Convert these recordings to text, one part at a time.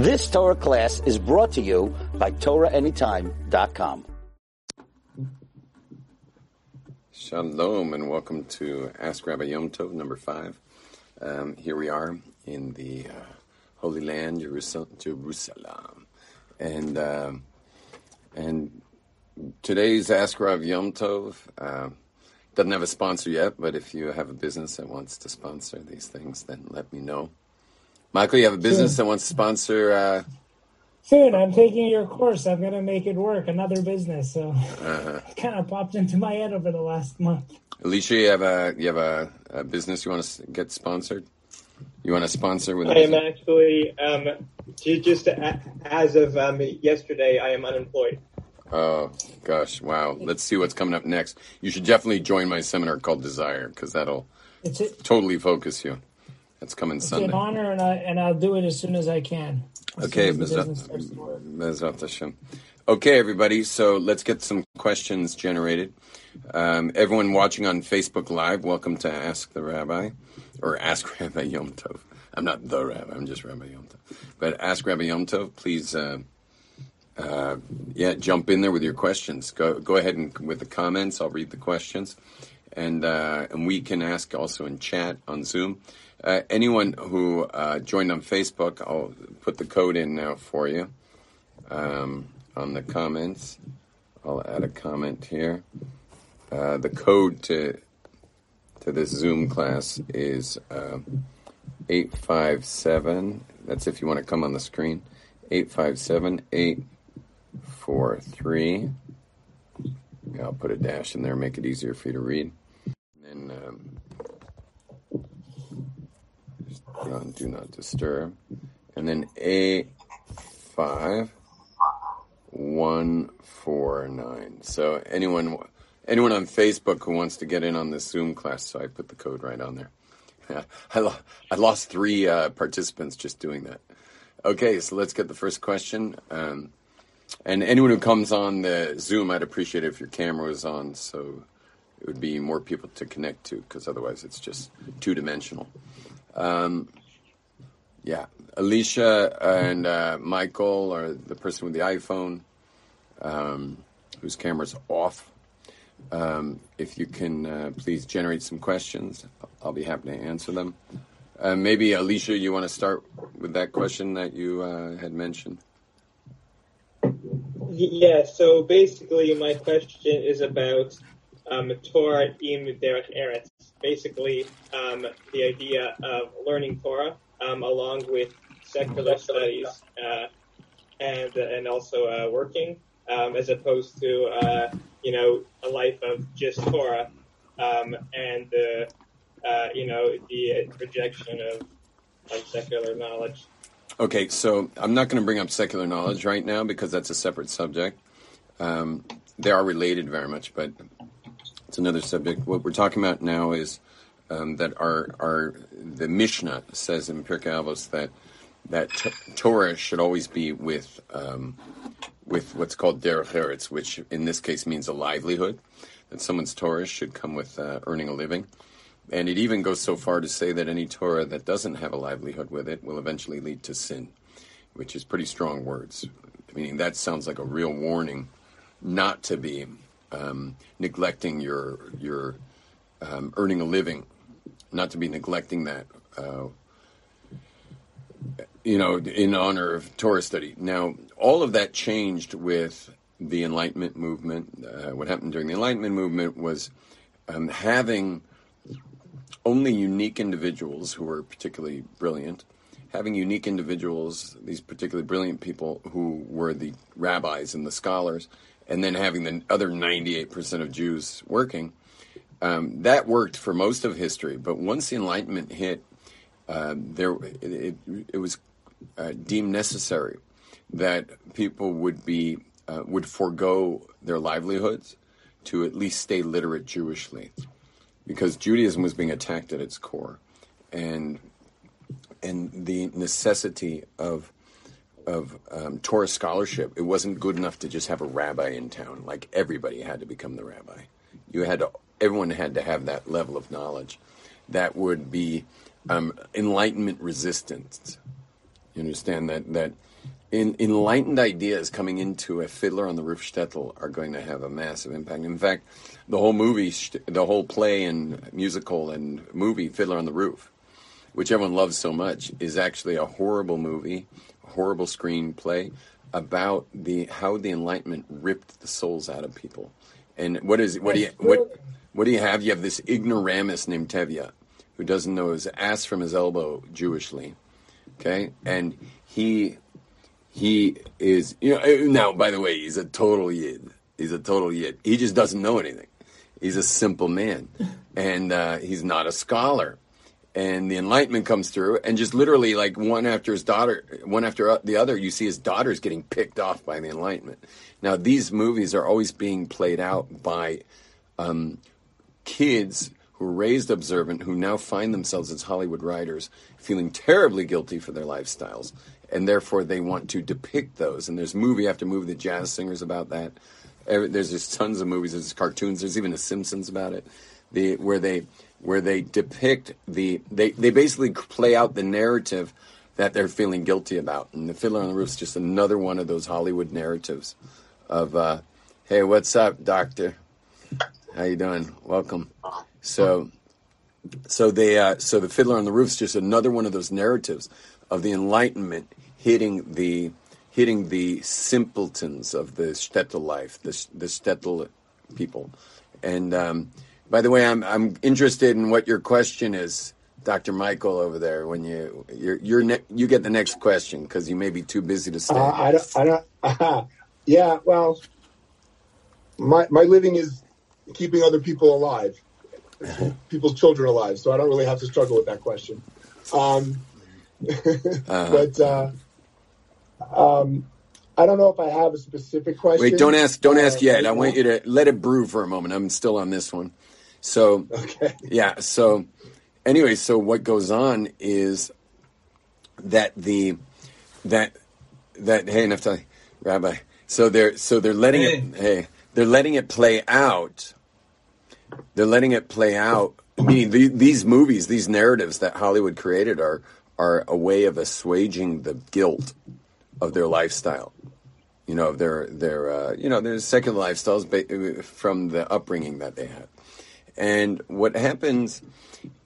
This Torah class is brought to you by TorahAnytime.com. Shalom and welcome to Ask Rabbi Yom Tov number five. Um, here we are in the uh, Holy Land, Jerusalem, and um, and today's Ask Rabbi Yom Tov uh, doesn't have a sponsor yet, but if you have a business that wants to sponsor these things, then let me know. Michael, you have a business that wants to sponsor. Uh, Soon, I'm taking your course. I'm going to make it work. Another business. So it kind of popped into my head over the last month. Alicia, you have a you have a, a business you want to get sponsored. You want to sponsor with? I am actually um, just a- as of um, yesterday. I am unemployed. Oh gosh, wow! Let's see what's coming up next. You should definitely join my seminar called Desire because that'll It's, it, totally focus you. That's coming it's Sunday. It's an honor, and, I, and I'll do it as soon as I can. As Okay, soon as the Bezrat business starts to work. Bezrat Hashem. Okay, everybody. So let's get some questions generated. Um, everyone watching on Facebook Live, welcome to Ask the Rabbi or Ask Rabbi Yom Tov. I'm not the Rabbi. I'm just Rabbi Yom Tov. But Ask Rabbi Yom Tov, please. Uh, uh, yeah, jump in there with your questions. Go go ahead and with the comments. I'll read the questions, and uh, and we can ask also in chat on Zoom. Uh, anyone who uh, joined on Facebook, I'll put the code in now for you um, on the comments. I'll add a comment here. Uh, the code to to this Zoom class is eight five seven. That's if you want to come on the screen. Eight five seven eight four three. I'll put a dash in there, make it easier for you to read. And then um, just put on do not disturb. And then A five one four nine. So anyone anyone on Facebook who wants to get in on this Zoom class, so I put the code right on there. I, lo- I lost three uh, participants just doing that. Okay, so let's get the first question. Um, and anyone who comes on the Zoom, I'd appreciate it if your camera was on, so it would be more people to connect to, because otherwise it's just two dimensional. Um, yeah, Alicia and uh, Michael are the person with the iPhone, um, whose camera's off. Um, if you can uh, please generate some questions, I'll be happy to answer them. Uh, maybe Alicia, you want to start with that question that you uh, had mentioned. Yeah. So basically, my question is about um, Torah im derech eretz. Basically, um, the idea of learning Torah um, along with secular studies uh, and and also uh, working, um, as opposed to uh, you know a life of just Torah um, and uh, uh, you know the rejection of, of secular knowledge. Okay, so I'm not going to bring up secular knowledge right now because that's a separate subject. Um, they are related very much, but it's another subject. What we're talking about now is um, that our our the Mishnah says in Pirkei Avos that that t- Torah should always be with um, with what's called derech eretz, which in this case means a livelihood. That someone's Torah should come with uh, earning a living. And it even goes so far to say that any Torah that doesn't have a livelihood with it will eventually lead to sin, which is pretty strong words. Meaning that sounds like a real warning not to be um, neglecting your your um, earning a living, not to be neglecting that. Uh, you know, in honor of Torah study. Now, all of that changed with the Enlightenment movement. Uh, what happened during the Enlightenment movement was um, having only unique individuals who were particularly brilliant, having unique individuals, these particularly brilliant people who were the rabbis and the scholars, and then having the other 98% of Jews working. Um, that worked for most of history, but once the Enlightenment hit, uh, there it, it, was uh, deemed necessary that people would be uh, would forego their livelihoods to at least stay literate Jewishly, because Judaism was being attacked at its core, and and the necessity of of um, Torah scholarship. It wasn't good enough to just have a rabbi in town; like everybody had to become the rabbi. You had to, everyone had to have that level of knowledge that would be um, enlightenment resistant You understand that that in, enlightened ideas coming into a Fiddler on the Roof shtetl are going to have a massive impact. In fact, the whole movie, the whole play and musical and movie Fiddler on the Roof, which everyone loves so much, is actually a horrible movie, a horrible screenplay about the how the Enlightenment ripped the souls out of people. And what is what do you what what do you have? You have this ignoramus named Tevye, who doesn't know his ass from his elbow Jewishly, okay, and he he is you know eh, now by the way he's a total yid. He's a total yid. He just doesn't know anything. He's a simple man. And uh, he's not a scholar. And the enlightenment comes through and just literally like one after his daughter one after the other you see his daughters getting picked off by the enlightenment. Now these movies are always being played out by um, kids who are raised observant who now find themselves as hollywood writers feeling terribly guilty for their lifestyles and therefore they want to depict those. And there's movie after movie, the jazz singers about that. There's just tons of movies. There's cartoons. There's even The Simpsons about it, the where they where they depict the they they basically play out the narrative that they're feeling guilty about. And The Fiddler on the Roof is just another one of those Hollywood narratives of, uh, hey, what's up, doctor? How you doing? Welcome. So, so they, uh, so the Fiddler on the Roof is just another one of those narratives of the Enlightenment hitting the hitting the simpletons of the shtetl life, the the shtetl people. And um, by the way, I'm I'm interested in what your question is, Dr. Michael over there. When you you're, you're ne- you get the next question because you may be too busy to stay. Uh, I don't. I don't. Uh, yeah. Well, my my living is keeping other people alive, people's children alive. So I don't really have to struggle with that question. Um, uh-huh. but uh, um, I don't know if I have a specific question. Wait, don't ask. Don't ask uh, yet. I want you to let it brew for a moment. I'm still on this one. So, okay. yeah. So, anyway, so what goes on is that the that that hey Naftali, Rabbi. So they're so they're letting hey. it hey they're letting it play out. They're letting it play out. Meaning the, these movies, these narratives that Hollywood created are are a way of assuaging the guilt of their lifestyle. You know, their their uh, you know their secular lifestyles from the upbringing that they had. And what happens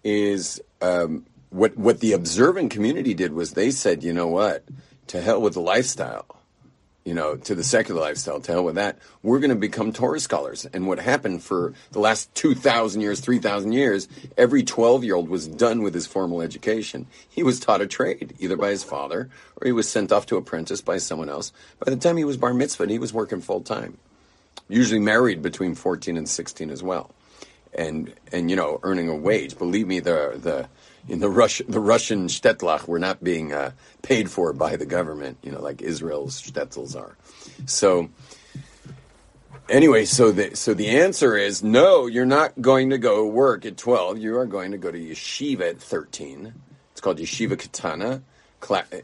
is um, what what the observant community did was they said, you know what, to hell with the lifestyle you know, to the secular lifestyle, to hell with that. We're going to become Torah scholars. And what happened for the last 2,000 years, 3,000 years, every 12 year old was done with his formal education. He was taught a trade, either by his father or he was sent off to apprentice by someone else. By the time he was bar mitzvah, he was working full time, usually married between 14 and 16 as well. And, and, you know, earning a wage. Believe me, the, the, in the Russian the Russian shtetl were not being uh, paid for by the government, you know, like Israel's shtetls are. So anyway, so the so the answer is no. You're not going to go work at twelve. You are going to go to yeshiva at thirteen. It's called yeshiva katana,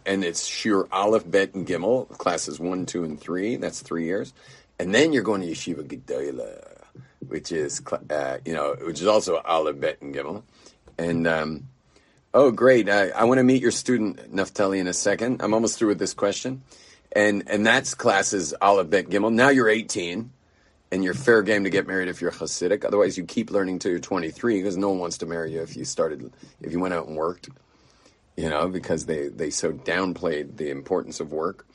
and it's shiur aleph bet and gimel classes one, two, and three. That's three years, and then you're going to yeshiva gedola, which is uh, you know which is also aleph bet and gimel, and um, Oh, great. I, I want to meet your student, Naftali, in a second. I'm almost through with this question. And and that's classes Aleph Bet Gimel. Now you're 18, and you're fair game to get married if you're Hasidic. Otherwise, you keep learning till you're 23 because no one wants to marry you if you started, if you went out and worked, you know, because they, they so downplayed the importance of work.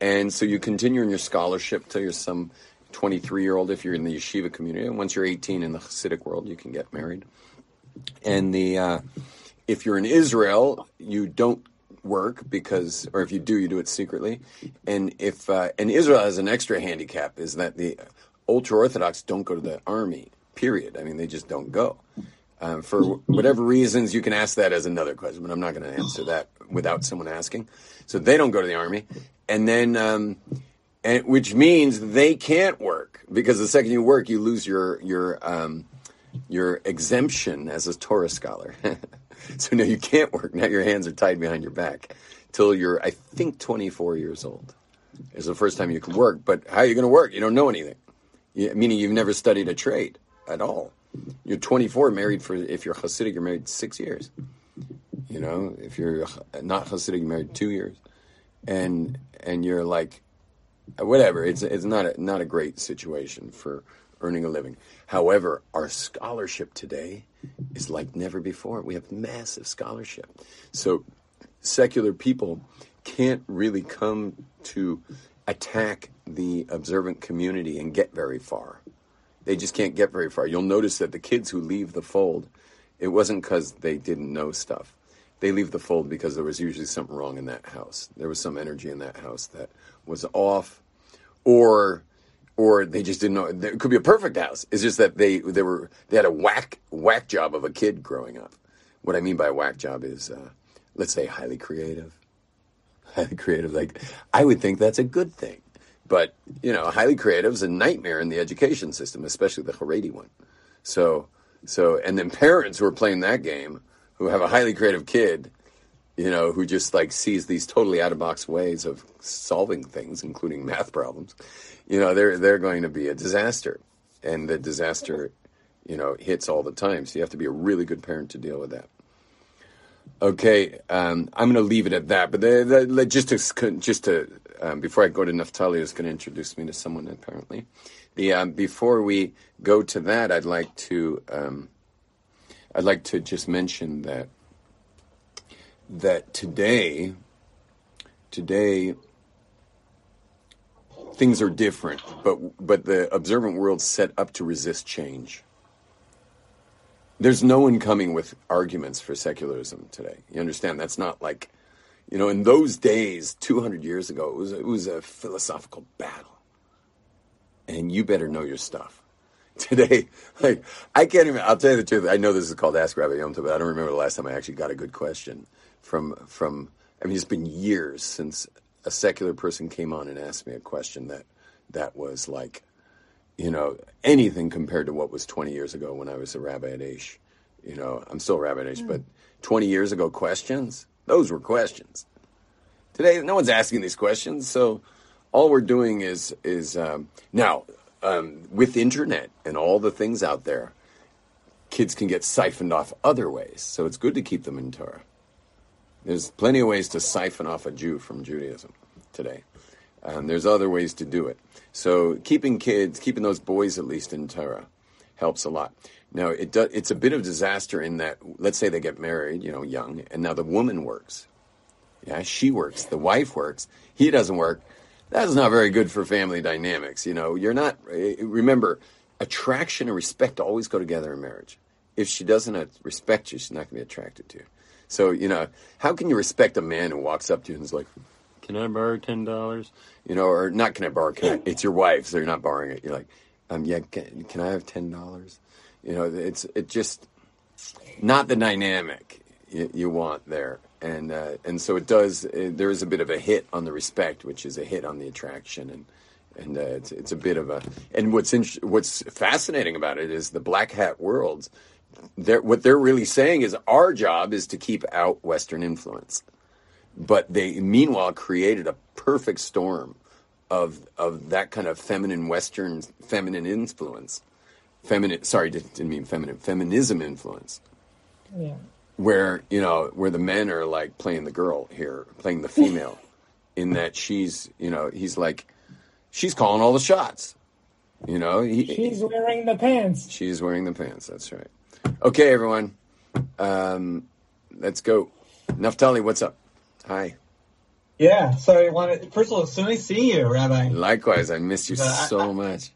And so you continue in your scholarship till you're some 23 year old if you're in the yeshiva community. And once you're 18 in the Hasidic world, you can get married. And the, uh, if you're in Israel, you don't work because, or if you do, you do it secretly. And if uh, and Israel has an extra handicap is that the ultra orthodox don't go to the army. Period. I mean, they just don't go. Um, for whatever reasons, you can ask that as another question, but I'm not going to answer that without someone asking. So they don't go to the army, and then, um, and which means they can't work because the second you work, you lose your your um, your exemption as a Torah scholar. so now you can't work. Now your hands are tied behind your back till you're, I think, 24 years old. It's the first time you can work. But how are you going to work? You don't know anything. You, meaning you've never studied a trade at all. You're 24, married for, if you're Hasidic, you're married six years. You know, if you're not Hasidic, you're married two years, and and you're like, whatever. It's it's not a, not a great situation for earning a living. However, our scholarship today is like never before. We have massive scholarship, so secular people can't really come to attack the observant community and get very far. They just can't get very far. You'll notice that the kids who leave the fold, it wasn't because they didn't know stuff. They leave the fold because there was usually something wrong in that house. There was some energy in that house that was off, or or they just didn't know. It could be a perfect house. It's just that they they were they had a whack whack job of a kid growing up. What I mean by whack job is, uh, let's say, highly creative. Highly creative, like I would think that's a good thing, but you know, highly creative is a nightmare in the education system, especially the Haredi one. So, so, and then parents who are playing that game, who have a highly creative kid, you know, who just like sees these totally out of box ways of solving things, including math problems, you know, they're they're going to be a disaster, and the disaster, you know, hits all the time. So you have to be a really good parent to deal with that. Okay, um, I'm going to leave it at that. But the, the, to just to um, before I go to Naftali, is going to introduce me to someone apparently. The um, before we go to that, I'd like to um, I'd like to just mention that that today today things are different, but but the observant world's set up to resist change. There's no one coming with arguments for secularism today. You understand? That's not like, you know, in those days, 200 years ago, it was it was a philosophical battle, and you better know your stuff. Today, like I can't even. I'll tell you the truth. I know this is called Ask Rabbi Yom but I don't remember the last time I actually got a good question from from. I mean, it's been years since a secular person came on and asked me a question that that was like you know, anything compared to what was 20 years ago when I was a rabbi at Aish. You know, I'm still a rabbi at Aish, mm. but 20 years ago, questions, those were questions. Today, no one's asking these questions, so all we're doing is is um, now um, with internet and all the things out there, kids can get siphoned off other ways. So it's good to keep them in Torah. There's plenty of ways to siphon off a Jew from Judaism today. Um, there's other ways to do it. So keeping kids, keeping those boys at least in Torah, helps a lot. Now it do, it's a bit of disaster in that let's say they get married, you know, young, and now the woman works. Yeah, she works. The wife works. He doesn't work. That's not very good for family dynamics. You know, you're not. Eh, remember, attraction and respect always go together in marriage. If she doesn't respect you, she's not going to be attracted to you. So you know, how can you respect a man who walks up to you and is like, can I borrow ten dollars? You know, or not? Can I borrow? Can I, it's your wife, so you're not borrowing it. You're like, um, yeah. Can, can I have ten dollars? You know, it's it just not the dynamic you, you want there, and uh, and so it does. It, there is a bit of a hit on the respect, which is a hit on the attraction, and and uh, it's it's a bit of a. And what's in, what's fascinating about it is the black hat worlds. They're, what they're really saying is our job is to keep out Western influence but they meanwhile created a perfect storm of of that kind of feminine Western feminine influence, feminine. Sorry, didn't mean feminine. Feminism influence. Yeah. Where you know where the men are like playing the girl here, playing the female, in that she's you know he's like, she's calling all the shots. You know, he, she's wearing the pants. She's wearing the pants. That's right. Okay, everyone, um, let's go. Naftali, what's up? Hi. Yeah, so I wanted, first of all, it's so nice seeing you, Rabbi. Likewise, I missed you so I, much.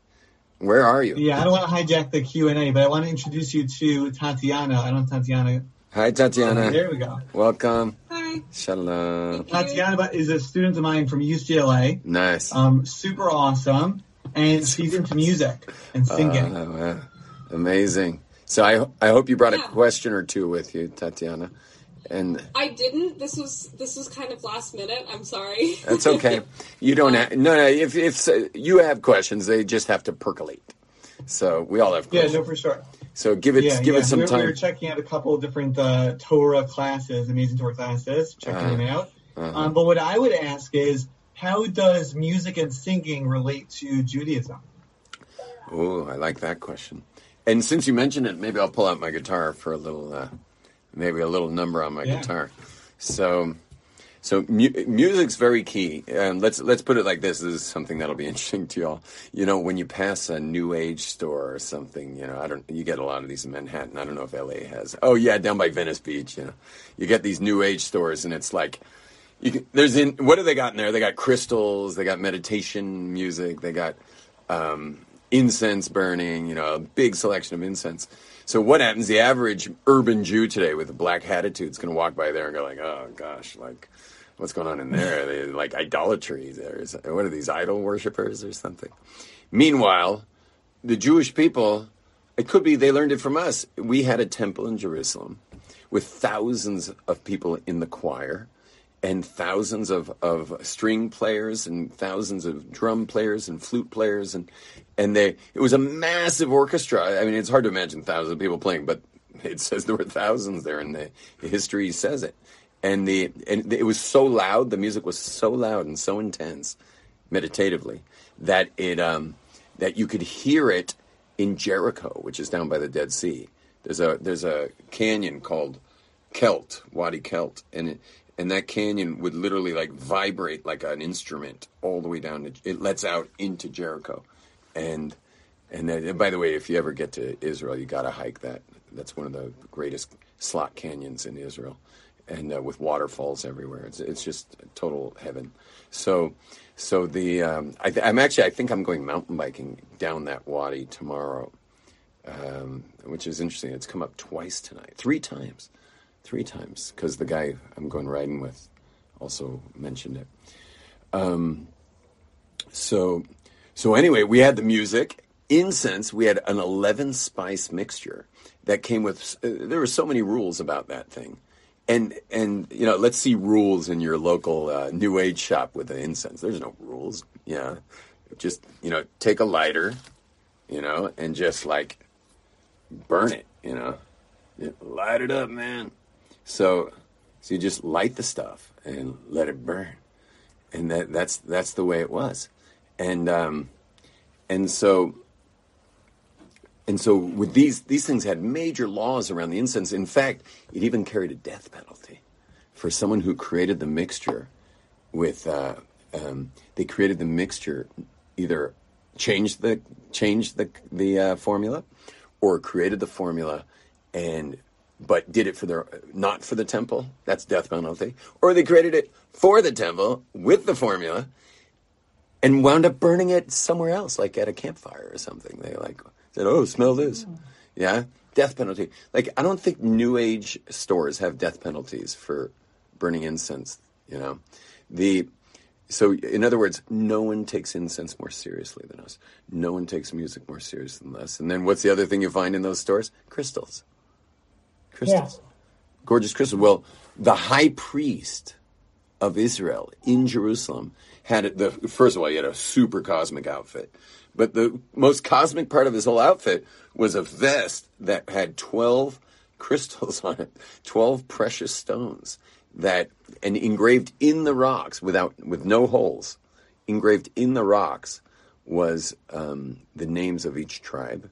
Where are you? Yeah, I don't want to hijack the Q&A, but I want to introduce you to Tatiana. I don't know Tatiana. Hi, Tatiana. there we go. Welcome. Hi. Shalom. Tatiana is a student of mine from UCLA. Nice. Um, super awesome. And she's into music and singing. Uh, Amazing. So I, I hope you brought yeah. a question or two with you, Tatiana and I didn't. This was this was kind of last minute. I'm sorry. That's okay. You don't have no no. If if uh, you have questions, they just have to percolate. So we all have questions. Yeah, no, for sure. So give it yeah, give yeah. it some we time. We were checking out a couple of different uh, Torah classes, amazing Torah classes, checking uh, them out. Uh-huh. Um, but what I would ask is, how does music and singing relate to Judaism? Oh, I like that question. And since you mentioned it, maybe I'll pull out my guitar for a little uh, maybe a little number on my Yeah. guitar. So, so mu- music's very key. And let's let's put it like this. This is something that'll be interesting to y'all. You know, when you pass a new age store or something, you know, I don't. You get a lot of these in Manhattan. I don't know if LA has. Oh yeah, down by Venice Beach. You know, you get these new age stores, and it's like. You can, there's in what do they got in there? They got crystals, they got meditation music, they got um, incense burning, you know, a big selection of incense. So what happens? The average urban Jew today with a black attitude is going to walk by there and go like, "Oh gosh, like what's going on in there? They, like idolatry. There's what are these idol worshippers or something?" Meanwhile, the Jewish people, it could be they learned it from us. We had a temple in Jerusalem with thousands of people in the choir and thousands of, of string players and thousands of drum players and flute players and and they it was a massive orchestra. I mean, it's hard to imagine thousands of people playing, but it says there were thousands there, and the history says it. And the and it was so loud, the music was so loud and so intense, meditatively, that it um that you could hear it in Jericho, which is down by the Dead Sea. There's a there's a canyon called Kelt, Wadi Kelt, and it, and that canyon would literally like vibrate like an instrument all the way down. To, it lets out into Jericho, and and then, and by the way, if you ever get to Israel, you got to hike that. That's one of the greatest slot canyons in Israel, and uh, with waterfalls everywhere. It's it's just total heaven. So so the um, I I'm actually I think I'm going mountain biking down that wadi tomorrow, um, which is interesting. It's come up twice tonight, three times three times because the guy I'm going riding with also mentioned it. Um, so, so anyway, we had the music, incense. We had an 11 spice mixture that came with. Uh, there were so many rules about that thing, and and you know, let's see rules in your local uh, New Age shop with the incense. There's no rules. Yeah, just you know, take a lighter, you know, and just like burn it. You know, light it up, man. So, so you just light the stuff and let it burn, and that that's that's the way it was, and um, and so and so with these these things had major laws around the incense. In fact, it even carried a death penalty for someone who created the mixture with. Uh, um, they created the mixture, either changed the changed the the uh, formula, or created the formula and but did it for their not for the temple. That's death penalty. Or they created it for the temple with the formula and wound up burning it somewhere else, like at a campfire or something. They like said, "Oh, smell this." Mm. Yeah, death penalty. Like I don't think New Age stores have death penalties for burning incense. You know, the so in other words, no one takes incense more seriously than us. No one takes music more seriously than us. And then what's the other thing you find in those stores? Crystals. Crystals. Gorgeous crystals. Well, the high priest of Israel in Jerusalem had the first of all, he had a super cosmic outfit. But the most cosmic part of his whole outfit was a vest that had 12 crystals on it, 12 precious stones that and engraved in the rocks without with no holes engraved in the rocks was um, the names of each tribe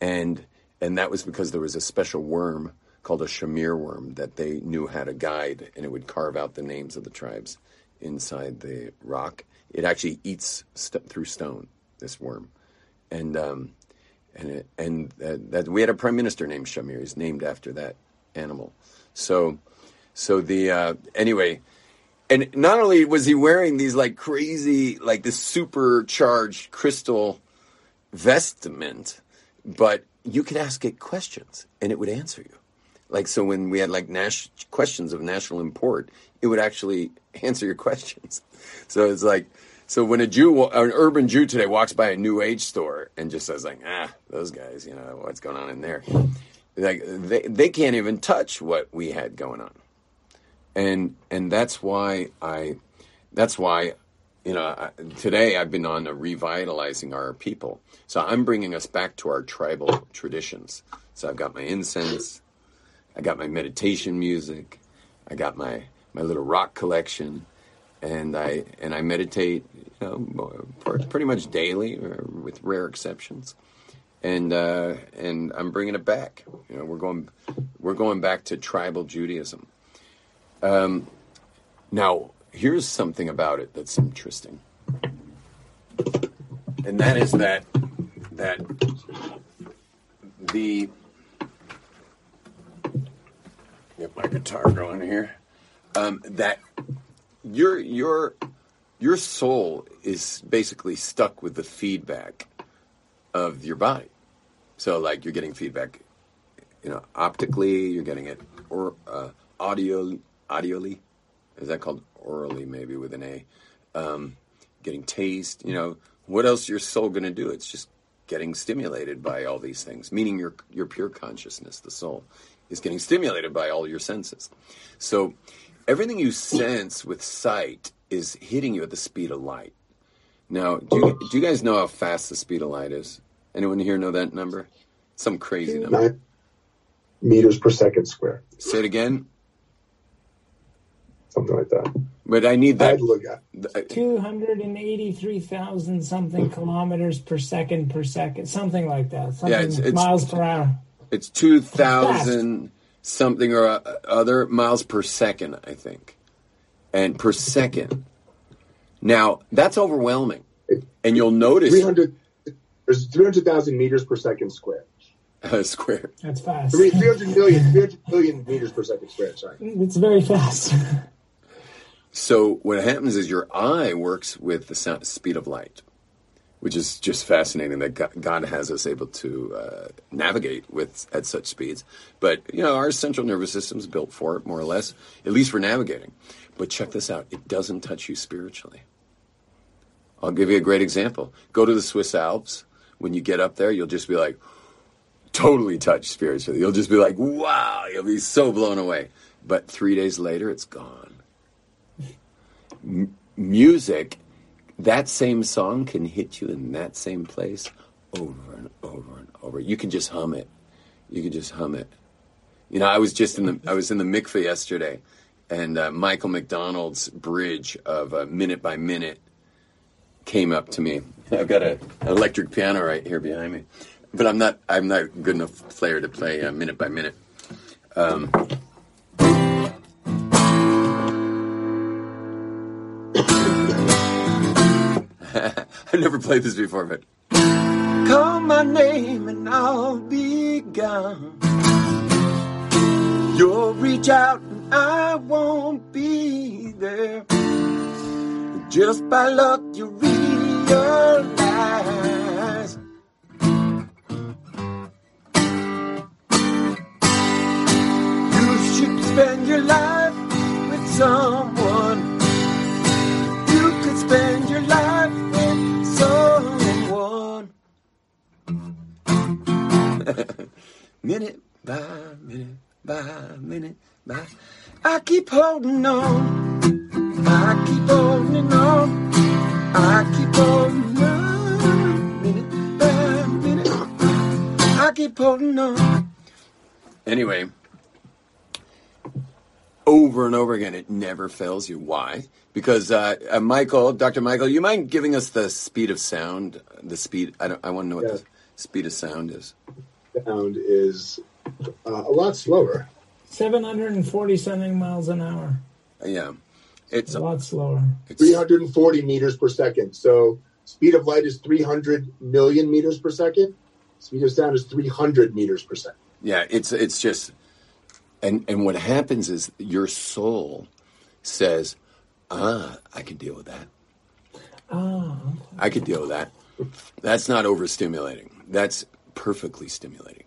and and that was because there was a special worm called a shamir worm that they knew how to guide and it would carve out the names of the tribes inside the rock. It actually eats st- through stone this worm. And um, and it, and that we had a prime minister named shamir. He's named after that animal. So so the uh, anyway, and not only was he wearing these like crazy, like this supercharged crystal vestment, but you could ask it questions and it would answer you. Like so, when we had like nas- questions of national import, it would actually answer your questions. So it's like, so when a Jew, an urban Jew today walks by a New Age store and just says like, ah, those guys, you know, what's going on in there? Like they they can't even touch what we had going on and and that's why I that's why you know today I've been on revitalizing our people. So I'm bringing us back to our tribal traditions. So I've got my incense, I got my meditation music, I got my my little rock collection, and I and I meditate you know pretty much daily, with rare exceptions. and uh, and I'm bringing it back. You know, we're going we're going back to tribal Judaism. Um, now, here's something about it that's interesting, and that is that that the get my guitar going here. Um, that your your your soul is basically stuck with the feedback of your body. So, like, you're getting feedback, you know, optically. You're getting it or uh, audio audioly. Is that called orally? Maybe with an A. Um, getting taste. You know, what else your soul going to do? It's just getting stimulated by all these things. Meaning your your pure consciousness, the soul, is getting stimulated by all your senses. So everything you sense with sight is hitting you at the speed of light. Now, do you, do you guys know how fast the speed of light is? Anyone here know that number? Some crazy number. Nine meters per second square, Say it again. Something like that. But I need that. had to look at. 283,000 something kilometers per second per second, something like that. Something it's- it's- miles per hour. It's two thousand something or uh, other miles per second, I think, and per second. Now that's overwhelming, and you'll notice 300, there's 300,000 meters per second square. a square. That's fast. Three- 300 million, 300 million meters per second square, sorry. It's very fast. So what happens is your eye works with the sound, speed of light, which is just fascinating that God, has us able to uh, navigate with at such speeds. But you know, our central nervous system is built for it, more or less, at least for navigating. But check this out: it doesn't touch you spiritually. I'll give you a great example. Go to the Swiss Alps. When you get up there, you'll just be like totally touched spiritually. You'll just be like, wow, you'll be so blown away. But three days later, it's gone music, that same song can hit you in that same place over and over and over. You can just hum it. You can just hum it. You know, I was just in the I was in the mikveh yesterday, and uh, Michael McDonald's bridge of uh, minute by minute came up to me. I've got a, an electric piano right here behind me, but I'm not I'm not good enough player to play uh, minute by minute. Um, I've never played this before, but. Call my name and I'll be gone. You'll reach out and I won't be there. Just by luck you realize. You should spend your life with someone. Minute by minute by minute by. I keep holding on. I keep holding on. I keep holding on. Minute by minute. I keep holding on. Anyway, over and over again. It never fails you. Why? Because uh, uh, Michael, Dr. Michael, you mind giving us the speed of sound? The speed. I don't. I want to know what Yeah. the speed of sound is. Sound is uh, a lot slower. 740 something miles an hour. Yeah, it's A lot slower. 340 meters per second. So speed of light is 300 million meters per second. Speed of sound is 300 meters per second. yeah. It's it's just, and and what happens is your soul says, ah, I can deal with that. Oh, I could deal with that. That's not overstimulating. That's perfectly stimulating.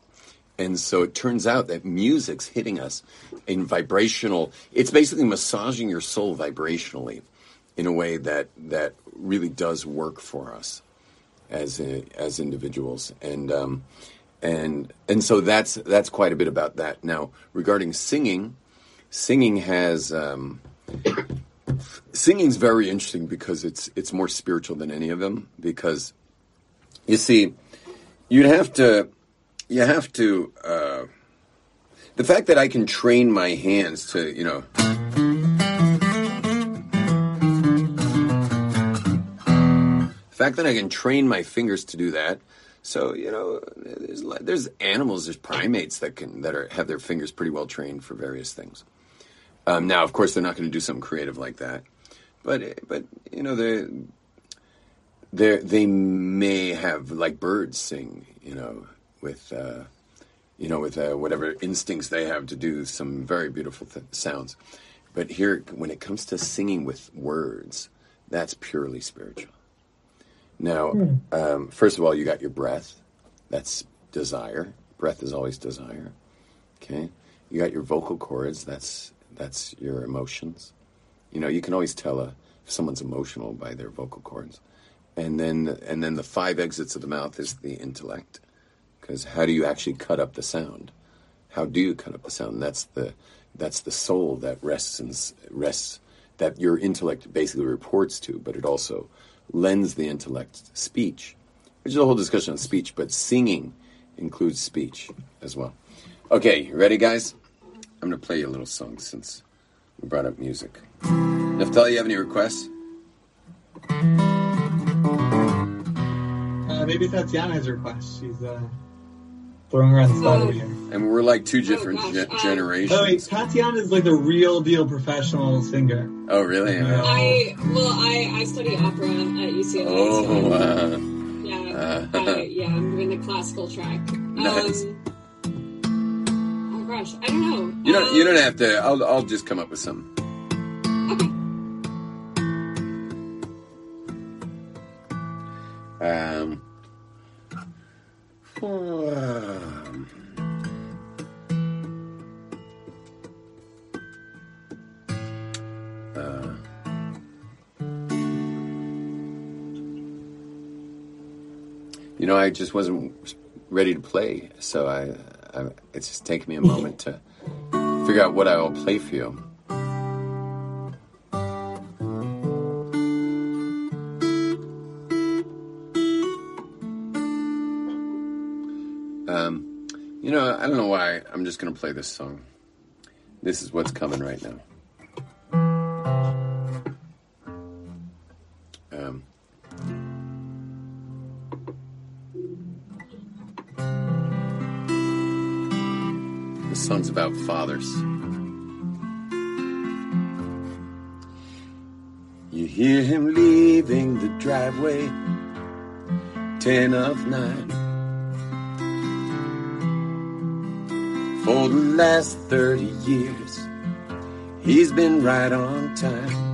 And so it turns out that music's hitting us in vibrational. It's basically massaging your soul vibrationally in a way that that really does work for us as a, as individuals. And um, and and so that's that's quite a bit about that. Now regarding singing, singing has. Um, singing's very interesting because it's it's more spiritual than any of them because you see you'd have to you have to uh, the fact that I can train my hands to you know the fact that I can train my fingers to do that So you know, there's there's animals, there's primates that can that are have their fingers pretty well trained for various things. Um, now, of course, they're not going to do something creative like that, but but you know they they they may have like birds sing, you know, with uh, you know with uh, whatever instincts they have to do some very beautiful th- sounds. But here, when it comes to singing with words, that's purely spiritual. Now, um, first of all, you got your breath. That's desire. Breath is always desire. Okay. You got your vocal cords. That's that's your emotions. You know, you can always tell a, if someone's emotional by their vocal cords. And then and then the five exits of the mouth is the intellect. Because how do you actually cut up the sound? How do you cut up the sound? That's the that's the soul that rests and rests that your intellect basically reports to, but it also lends the intellect speech. which is a whole discussion on speech, but singing includes speech as well. Okay, you ready, guys? I'm going to play you a little song since we brought up music. Naftali, you have any requests? Uh, maybe Tatiana has a request. She's uh, throwing around on the spot over here. And we're like two different gosh, ge- um, generations. Oh wait, Tatiana is like the real deal professional singer. Oh, really? Yeah. I well, I I study opera at UCLA. Oh, so uh, yeah, Uh, I, yeah, I'm doing the classical track. Nice. Um, oh gosh, I don't know. you don't. You Um, don't have to. I'll. I'll just come up with some. Uh, you know, I just wasn't ready to play, so I, I it's just taken me a moment to figure out what I will play for you. Know, I don't know why. I'm just going to play this song. This is what's coming right now. Um, this song's about fathers. You hear him leaving the driveway, 10 of 9. For the last 30 years, he's been right on time.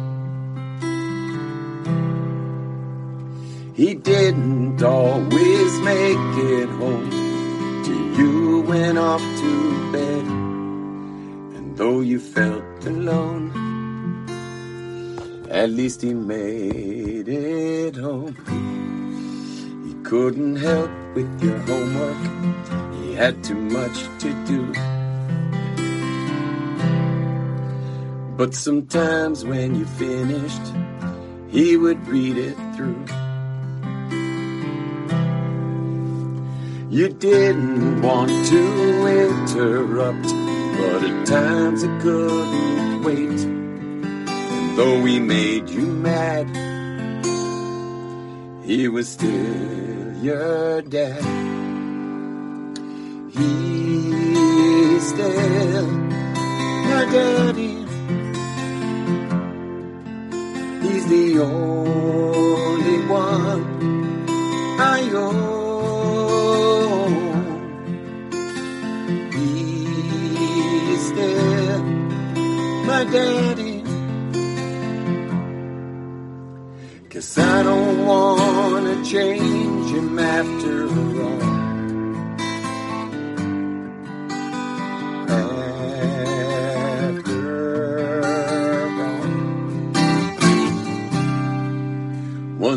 He didn't always make it home till you went off to bed. And though you felt alone, at least he made it home. He couldn't help with your homework. Had too much to do. But sometimes when you finished, he would read it through. You didn't want to interrupt, but at times it couldn't wait. And though he made you mad, he was still your dad. Still your daddy. He's the only one I own. He's still my daddy. Cause I don't wanna change him after all.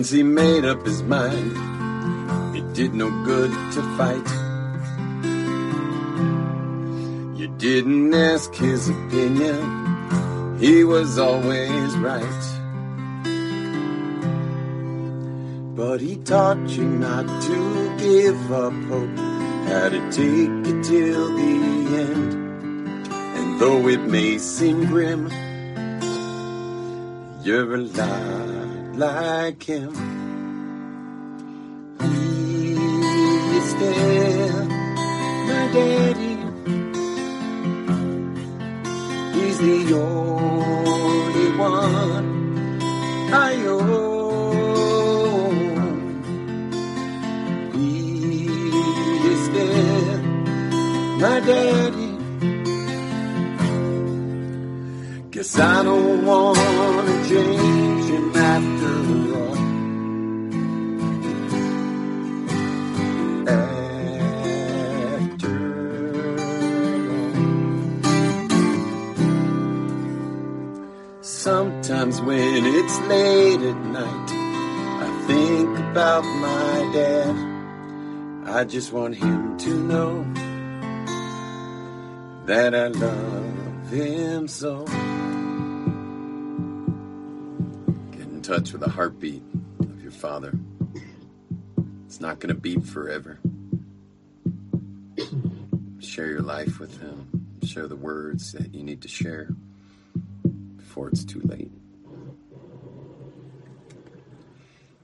Once he made up his mind, it did no good to fight. You didn't ask his opinion, he was always right. But he taught you not to give up hope, how to take it till the end. And though it may seem grim, you're a lot like him. He's still my daddy. He's the only one I own. He is still my daddy. Guess I don't wanna change late at night, I think about my dad. I just want him to know that I love him so. Get in touch with the heartbeat of your father. It's not going to beat forever. Share your life with him. Share the words that you need to share before it's too late. He's still my daddy. He's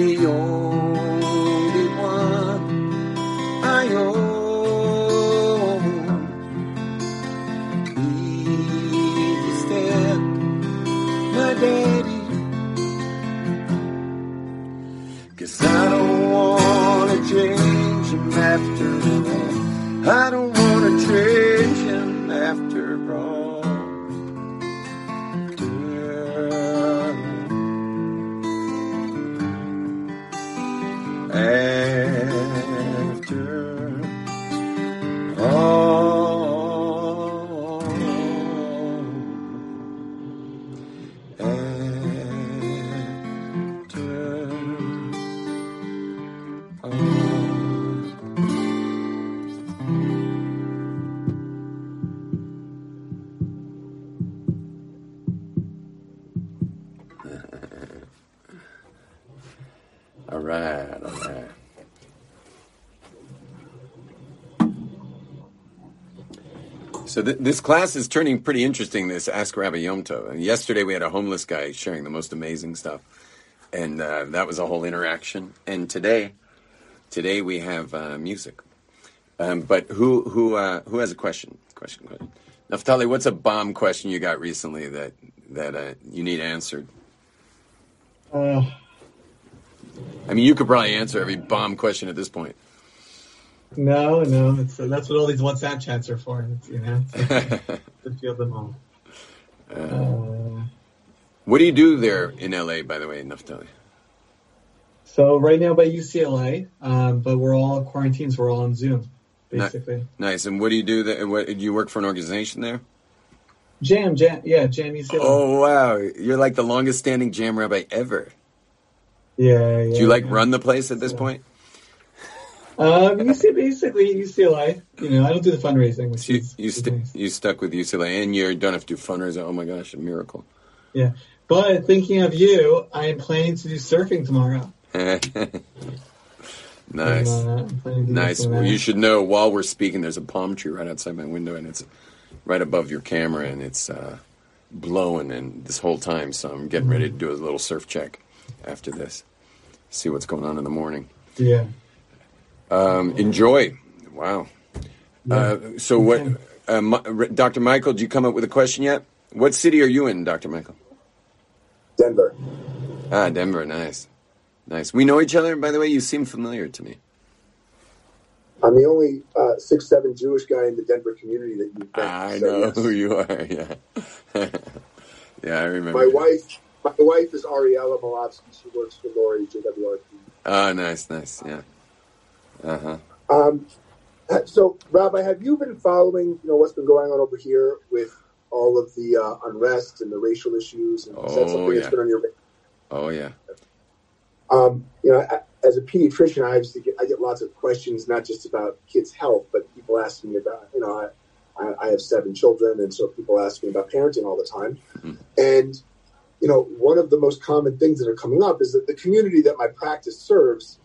the only So th- this class is turning pretty interesting. This Ask Rabbi Yom Tov. And yesterday we had a homeless guy sharing the most amazing stuff, and uh, that was a whole interaction. And today, today we have uh, music. Um, but who who uh, who has a question? Question question. Naftali, what's a bomb question you got recently that that uh, you need answered? Uh, I mean, you could probably answer every bomb question at this point. No, no, it's, that's what all these WhatsApp chats are for. It's, you know, to field them all. Uh, What do you do there in LA, by the way, Naftali? so right now by UCLA, um, but we're all quarantined, so we're all on Zoom, basically. Nice. And what do you do there? What, do you work for an organization there? Jam, jam, yeah, Jam UCLA. Oh wow, you're like the longest standing jam rabbi ever. yeah, yeah. Do you like yeah. run the place at this point? Um, you see, basically UCLA. You know, I don't do the fundraising, which you you, st- nice. you stuck with UCLA, and you don't have to do fundraising. Oh my gosh, a miracle! Yeah, but thinking of you, I am planning to do surfing tomorrow. nice, I'm, uh, I'm planning to do nice. Well, you should know. While we're speaking, there's a palm tree right outside my window, and it's right above your camera, and it's uh, blowing. And this whole time, so I'm getting ready to do a little surf check after this. See what's going on in the morning. Yeah. Um, enjoy. Wow. Uh, so what, uh, Mi- Dr. Michael? Did you come up with a question yet? What city are you in, Dr. Michael? Denver. Ah, Denver. Nice, nice. We know each other, by the way. You seem familiar to me. I'm the only uh, six seven Jewish guy in the Denver community that you've met. I so know yes. who you are. Yeah, yeah. I remember. My wife, my wife is Ariella Malovsky. She works for Lori JWRP. Ah, nice, nice. Yeah. Uh huh. Um, so, Rabbi, have you been following, you know, what's been going on over here with all of the uh, unrest and the racial issues? And is that Oh, something yeah. that's been on your Oh yeah. Um, you know, as a pediatrician, I obviously get, I get lots of questions, not just about kids' health, but people ask me about, you know, I, I, I have seven children, and so people ask me about parenting all the time. And, you know, one of the most common things that are coming up is that the community that my practice serves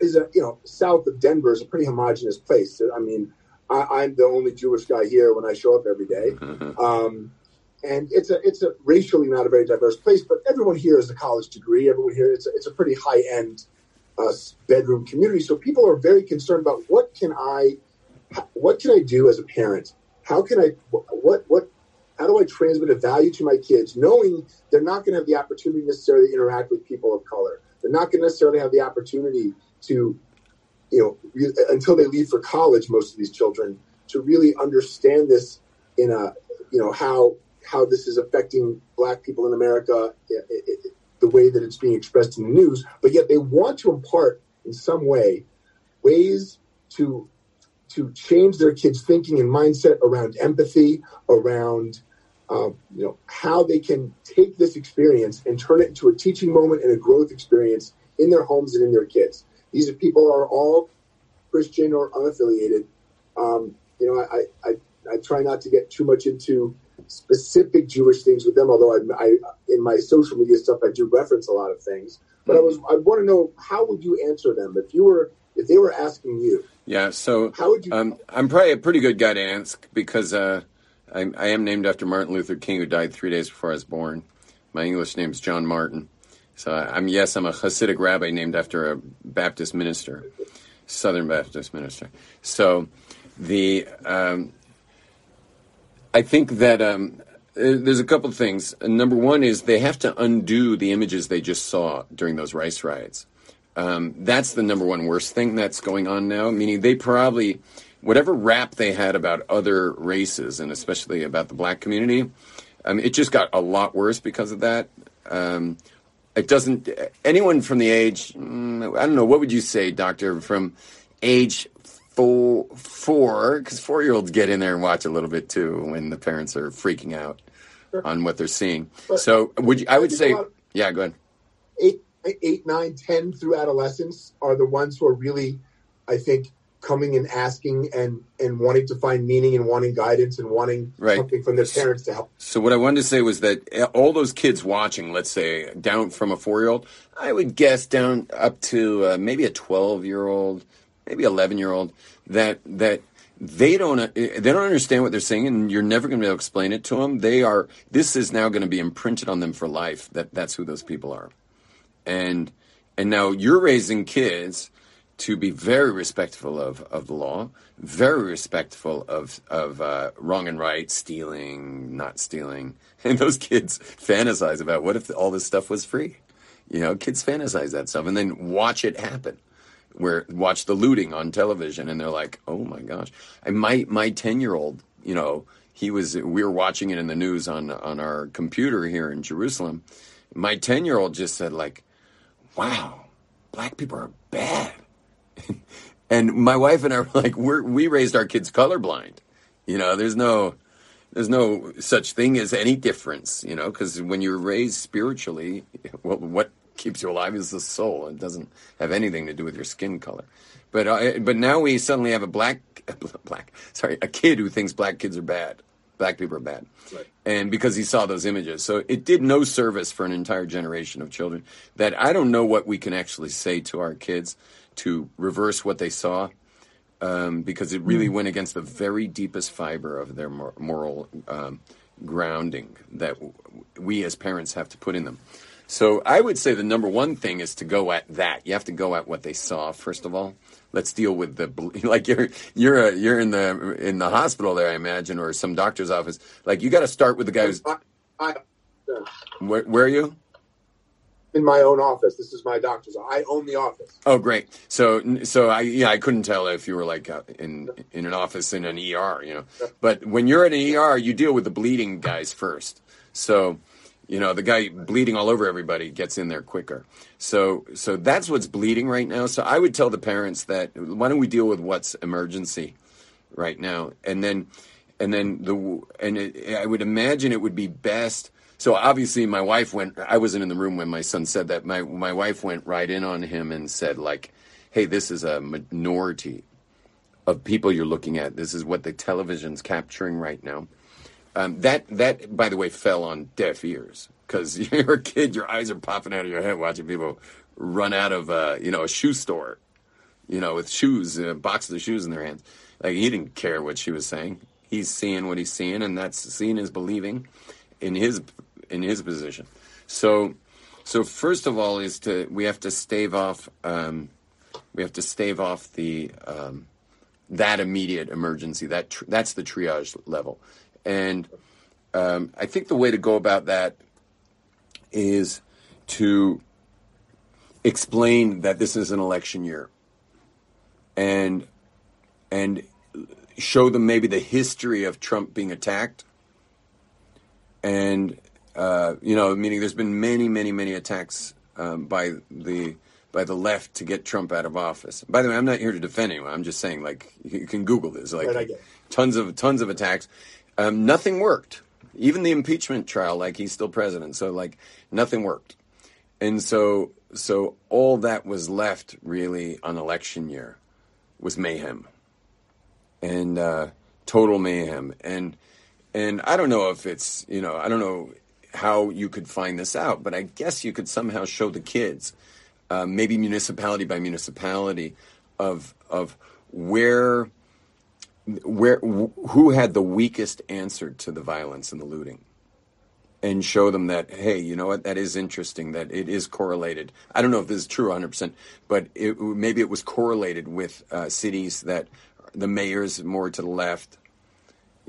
is a, you know, south of Denver is a pretty homogenous place. I mean, I, I'm the only Jewish guy here when I show up every day. Um, and it's a it's a racially not a very diverse place, but everyone here has a college degree. Everyone here it's a, it's a pretty high end uh, bedroom community. So people are very concerned about what can I what can I do as a parent? How can I what what how do I transmit a value to my kids, knowing they're not going to have the opportunity necessarily to interact with people of color. They're not going to necessarily have the opportunity to, you know, until they leave for college. Most of these children to really understand this in a, you know, how how this is affecting Black people in America, it, it, the way that it's being expressed in the news. But yet they want to impart in some way ways to to change their kids' thinking and mindset around empathy, around uh, you know how they can take this experience and turn it into a teaching moment and a growth experience in their homes and in their kids. These are people are all Christian or unaffiliated. Um, you know, I, I I try not to get too much into specific Jewish things with them, although I, I in my social media stuff I do reference a lot of things. But I was I want to know how would you answer them if you were if they were asking you? Yeah, so how would you? Um, I'm probably a pretty good guy to ask because uh, I, I, am named after Martin Luther King, who died three days before I was born. My English name is John Martin. So I'm yes, I'm a Hasidic rabbi named after a Baptist minister, Southern Baptist minister. So the um, I think that um, there's a couple of things. Number one is they have to undo the images they just saw during those race riots. Um, that's the number one worst thing that's going on now. Meaning they probably whatever rap they had about other races and especially about the black community, um, it just got a lot worse because of that. Um, it doesn't. Anyone from the age, mm, I don't know, what would you say, doctor, from age four, four, because four year olds get in there and watch a little bit too when the parents are freaking out sure. on what they're seeing. But so would you, I would say, yeah, go ahead. Eight, eight, nine, ten through adolescence are the ones who are really, I think, coming and asking and and wanting to find meaning and wanting guidance and wanting right. something from their parents to help. So what I wanted to say was that all those kids watching, let's say down from a four year old, I would guess down up to uh, maybe a twelve year old, maybe eleven year old, that that they don't uh, they don't understand what they're saying and you're never going to be able to explain it to them they are this is now going to be imprinted on them for life that that's who those people are and and now you're raising kids to be very respectful of, of the law, very respectful of of uh, wrong and right, stealing, not stealing, and those kids fantasize about what if all this stuff was free. You know, kids fantasize that stuff and then watch it happen. Where watch the looting on television and they're like, "Oh my gosh!" I my my ten year old, you know, he was. We were watching it in the news on on our computer here in Jerusalem. My ten year old just said, "Like, wow, black people are bad." and my wife and I were like, we're, we raised our kids colorblind. You know, there's no, there's no such thing as any difference, you know, because when you're raised spiritually, well, what keeps you alive is the soul. It doesn't have anything to do with your skin color. But uh, but now we suddenly have a black black sorry a kid who thinks black kids are bad, black people are bad, right. and because he saw those images, so it did no service for an entire generation of children. That I don't know what we can actually say to our kids to reverse what they saw um, because it really mm. went against the very deepest fiber of their mor- moral um, grounding that w- we as parents have to put in them. So I would say the number one thing is to go at that. You have to go at what they saw first of all. Let's deal with the like you're you're a, you're in the in the hospital there, I imagine, or some doctor's office. Like you got to start with the guy who's. I, I, where, where are you? In my own office. This is my doctor's. I own the office. Oh, great. So, so I yeah, I couldn't tell if you were like uh, in in an office in an ER, you know. But when you're in an ER, you deal with the bleeding guys first. So, you know, the guy bleeding all over everybody gets in there quicker. So, so that's what's bleeding right now. So I would tell the parents that why don't we deal with what's emergency right now, and then, and then the and it, I would imagine it would be best so obviously, my wife went. I wasn't in the room when my son said that. My my wife went right in on him and said, like, "Hey, this is a minority of people you're looking at. This is what the television's capturing right now." Um, that that, by the way, fell on deaf ears because you're a kid. Your eyes are popping out of your head watching people run out of uh, you know a shoe store, you know, with shoes, uh, boxes of shoes in their hands. Like he didn't care what she was saying. He's seeing what he's seeing, and that's seeing is believing in his in his position. So so first of all is to we have to stave off um, we have to stave off the um, that immediate emergency that tr- that's the triage level, and um, I think the way to go about that is to explain that this is an election year. And and show them maybe the history of Trump being attacked. And uh, you know meaning there's been many many many attacks um, by the by the left to get Trump out of office. By the way, I'm not here to defend anyone. I'm just saying like you can Google this like Right, I get it. tons of tons of attacks. Um, nothing worked. Even the impeachment trial, like he's still president, so like nothing worked. And so so all that was left really on election year was mayhem and uh, total mayhem. And and I don't know if it's you know I don't know how you could find this out, but I guess you could somehow show the kids, uh, maybe municipality by municipality, of of where where who had the weakest answer to the violence and the looting and show them that hey you know what that is interesting that it is correlated. I don't know if this is true 100% but it, maybe it was correlated with uh, cities that the mayors more to the left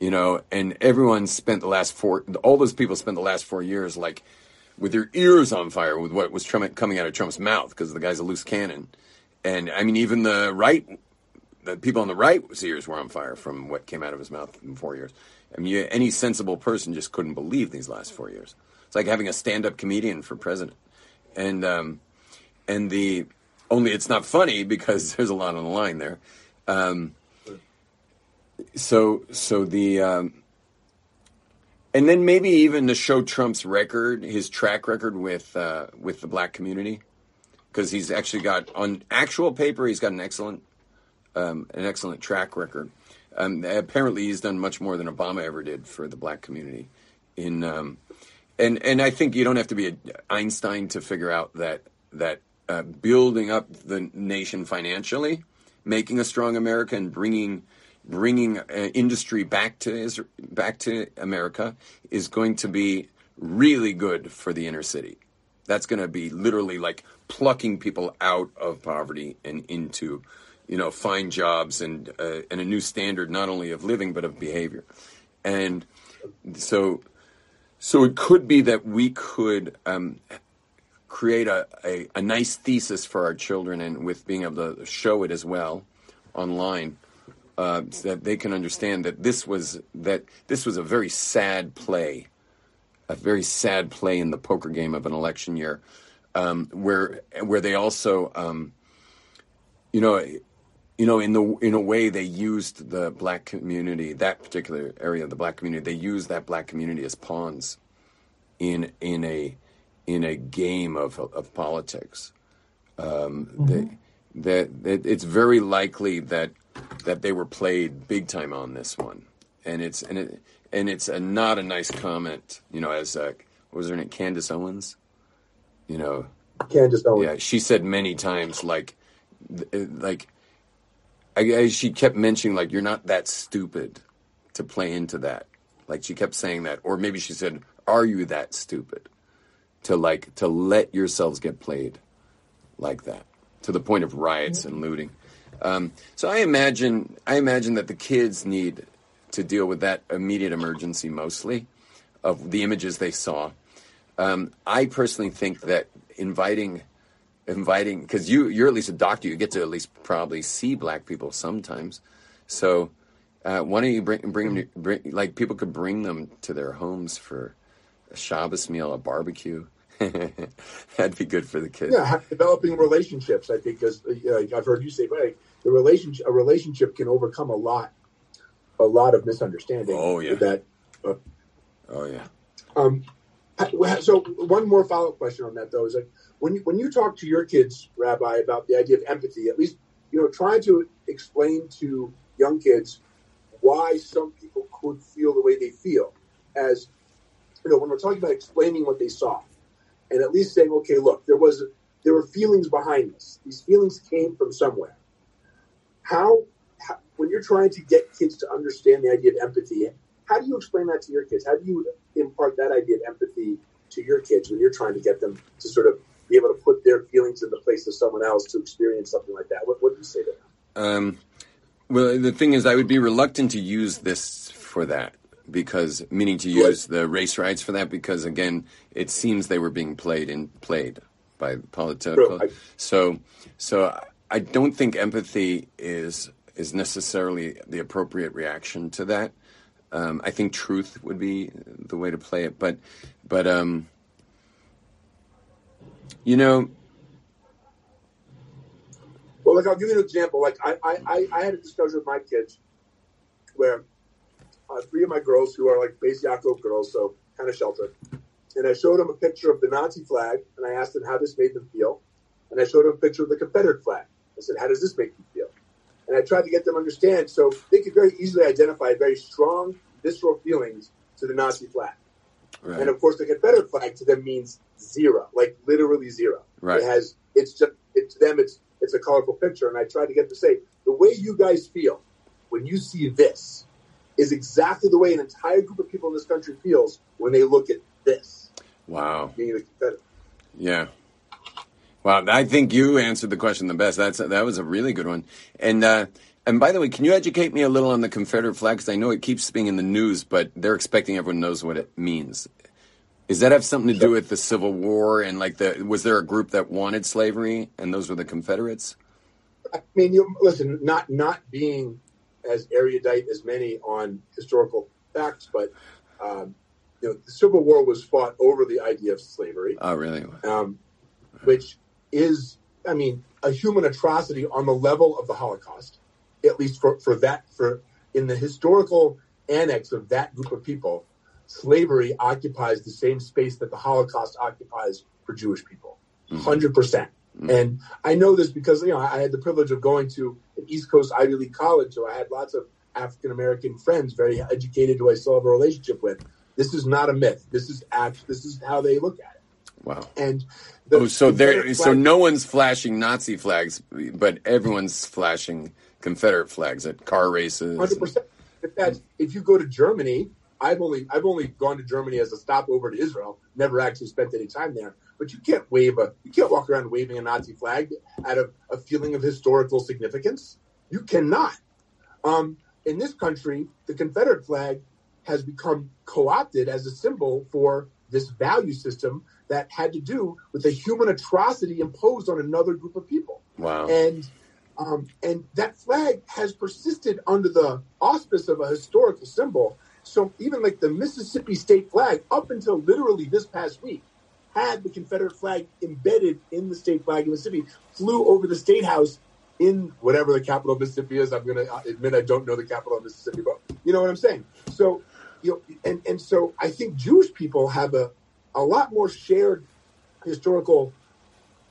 you know and everyone spent the last four all those people spent the last four years like with their ears on fire with what was Trump, coming out of trump's mouth because the guy's a loose cannon and i mean even the right the people on the right's ears were on fire from what came out of his mouth in four years. I mean, any sensible person just couldn't believe these last four years. It's like having a stand-up comedian for president, and um, and the only it's not funny because there's a lot on the line there. Um, so so the um, and then maybe even to show Trump's record, his track record with uh, with the black community, because he's actually got on actual paper he's got an excellent um, an excellent track record. Um, apparently, he's done much more than Obama ever did for the black community. In um, and and I think you don't have to be Einstein to figure out that that uh, building up the nation financially, making a strong America, and bringing bringing uh, industry back to Isra- back to America is going to be really good for the inner city. That's going to be literally like plucking people out of poverty and into you know, fine jobs and uh, and a new standard not only of living but of behavior, and so so it could be that we could um, create a, a, a nice thesis for our children and with being able to show it as well online uh, so that they can understand that this was that this was a very sad play a very sad play in the poker game of an election year um, where where they also um, you know you know, in the in a way, they used the black community, that particular area of the black community, they used that black community as pawns in in a in a game of of politics. Um, they, that, that it's very likely that that they were played big time on this one, and it's and it and it's a, not a nice comment. You know, as uh, what was her name, Candace Owens. You know, Candace Owens. yeah, she said many times like like I, I, she kept mentioning like you're not that stupid to play into that. Like she kept saying that, or maybe she said, "Are you that stupid to like to let yourselves get played like that to the point of riots and looting?" Um, so I imagine I imagine that the kids need to deal with that immediate emergency mostly of the images they saw. Um, I personally think that inviting inviting because you you're at least a doctor you get to at least probably see black people sometimes so uh, why don't you bring bring them to, bring, like people could bring them to their homes for a Shabbos meal a barbecue that'd be good for the kids Yeah, developing relationships. I think, because uh, I've heard you say, right, the relationship, a relationship can overcome a lot, a lot of misunderstanding. Oh, yeah. That. Uh, oh yeah um, so one more follow up question on that though is like when you, when you talk to your kids, Rabbi, about the idea of empathy, at least you know, trying to explain to young kids why some people could feel the way they feel, as you know, when we're talking about explaining what they saw, and at least saying, okay, look, there was there were feelings behind this. These feelings came from somewhere. How, how when you're trying to get kids to understand the idea of empathy, how do you explain that to your kids? How do you impart that idea of empathy to your kids when you're trying to get them to sort of be able to put their feelings in the place of someone else to experience something like that? What, what do you say to them? Um, well, the thing is, I would be reluctant to use this for that because, meaning to use the race riots for that, because again, it seems they were being played and played by political. So, so I don't think empathy is is necessarily the appropriate reaction to that. Um, I think truth would be the way to play it, but, but um, you know, Well, like I'll give you an example. Like I, I, I- had a discussion with my kids where uh, three of my girls, who are like Bais Yaakov girls, so kind of sheltered, and I showed them a picture of the Nazi flag, and I asked them how this made them feel, and I showed them a picture of the Confederate flag. Said, "How does this make you feel?" And I tried to get them to understand, so they could very easily identify very strong visceral feelings to the Nazi flag. right, And of course, the Confederate flag to them means zero, like literally zero. Right. It has, it's just, it, to them, it's it's a colorful picture. And I tried to get them to say the way you guys feel when you see this is exactly the way an entire group of people in this country feels when they look at this, wow. meaning the Confederate. Yeah. Wow, I think you answered the question the best. That's that was a really good one. And uh, and by the way, can you educate me a little on the Confederate flag? Because I know it keeps being in the news, but they're expecting everyone knows what it means. Does that have something to do with the Civil War and like the was there a group that wanted slavery and those were the Confederates? I mean, you listen, not not being as erudite as many on historical facts, but um, you know, the Civil War was fought over the idea of slavery. Oh, really? um, which is, I mean, a human atrocity on the level of the Holocaust, at least for, for that, for in the historical annex of that group of people, slavery occupies the same space that the Holocaust occupies for Jewish people, mm-hmm. 100%. percent mm-hmm. And I know this because, you know, I had the privilege of going to an East Coast Ivy League college, so I had lots of African American friends, very educated, who I still have a relationship with. This is not a myth. This is act. This is how they look at it. Wow. And the Oh, so there Confederate so no one's flashing Nazi flags, but everyone's flashing Confederate flags at car races. Hundred percent. In fact, if you go to Germany, I've only I've only gone to Germany as a stopover to Israel. Never actually spent any time there. But you can't wave a you can't walk around waving a Nazi flag out of a feeling of historical significance. You cannot. Um, in this country, the Confederate flag has become co-opted as a symbol for this value system that had to do with a human atrocity imposed on another group of people Wow. and um, and that flag has persisted under the auspice of a historical symbol. So even like the Mississippi state flag, up until literally this past week, had the Confederate flag embedded in the state flag in Mississippi. Flew over the state house in whatever the capital of Mississippi is. I'm going to admit I don't know the capital of Mississippi, but you know what I'm saying. So you know, and and so I think Jewish people have a a lot more shared historical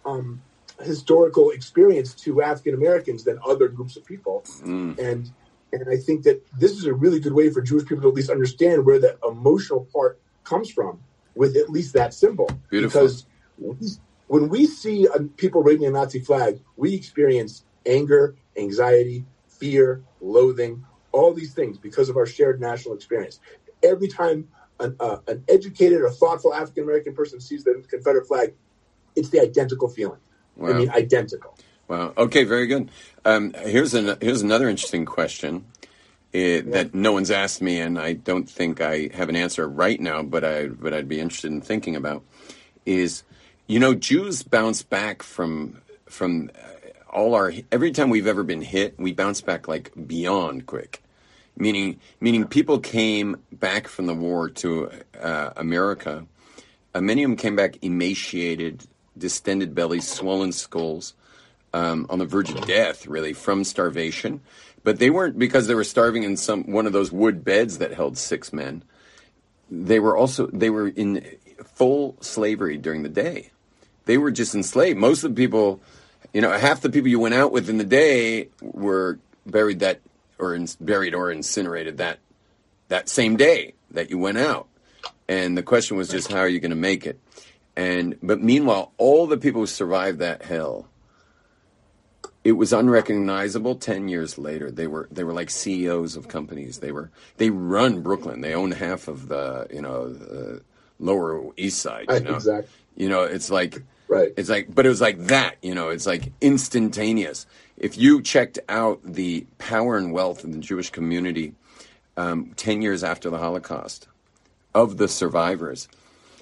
um, historical experience to African Americans than other groups of people, Mm. and and I think that this is a really good way for Jewish people to at least understand where the emotional part comes from with at least that symbol. Beautiful. Because when we, see people waving a Nazi flag, we experience anger, anxiety, fear, loathing, all these things because of our shared national experience. Every time an, uh, an educated or thoughtful African American person sees the Confederate flag, it's the identical feeling. I mean, identical. Wow. Okay. Very good. Um, here's an, here's another interesting question eh, that no one's asked me, and I don't think I have an answer right now, but I but I'd be interested in thinking about is you know Jews bounce back from from all our every time we've ever been hit, we bounce back like beyond quick. Meaning, meaning people came back from the war to uh, America. Uh, many of them came back emaciated, distended bellies, swollen skulls, um, on the verge of death, really, from starvation. But they weren't because they were starving in some one of those wood beds that held six men. They were also they were in full slavery during the day. They were just enslaved. Most of the people, you know, half the people you went out with in the day were buried that or in, buried or incinerated that that same day that you went out. And the question was just how are you going to make it? And but meanwhile, all the people who survived that hell it was unrecognizable 10 years later they were they were like ceos of companies they were they run brooklyn they own half of the you know the lower east side you know Exactly. you know it's like Right. it's like but it was like that you know it's like instantaneous if you checked out the power and wealth of the jewish community um, 10 years after the holocaust of the survivors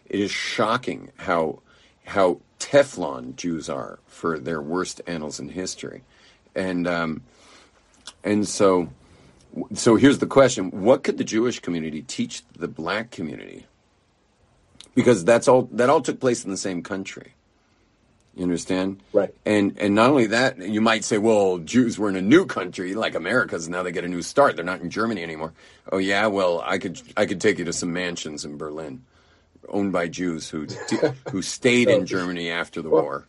it is shocking how how Teflon Jews are for their worst annals in history, and um, and so so here's the question: What could the Jewish community teach the Black community? Because that's all that all took place in the same country. You understand? Right. And and not only that, you might say, well, Jews were in a new country like America's. Now they get a new start. They're not in Germany anymore. Oh yeah, well, I could I could take you to some mansions in Berlin, owned by Jews who who stayed in Germany after the Well- war.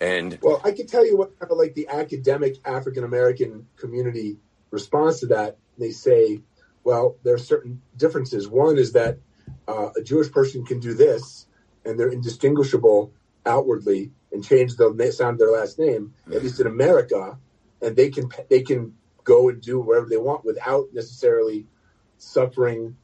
And Well, I can tell you what kind of like the academic African American community responds to that. They say, well, there are certain differences. One is that uh, a Jewish person can do this, and they're indistinguishable outwardly, and change the sound of their last name. At least in America, and they can they can go and do whatever they want without necessarily suffering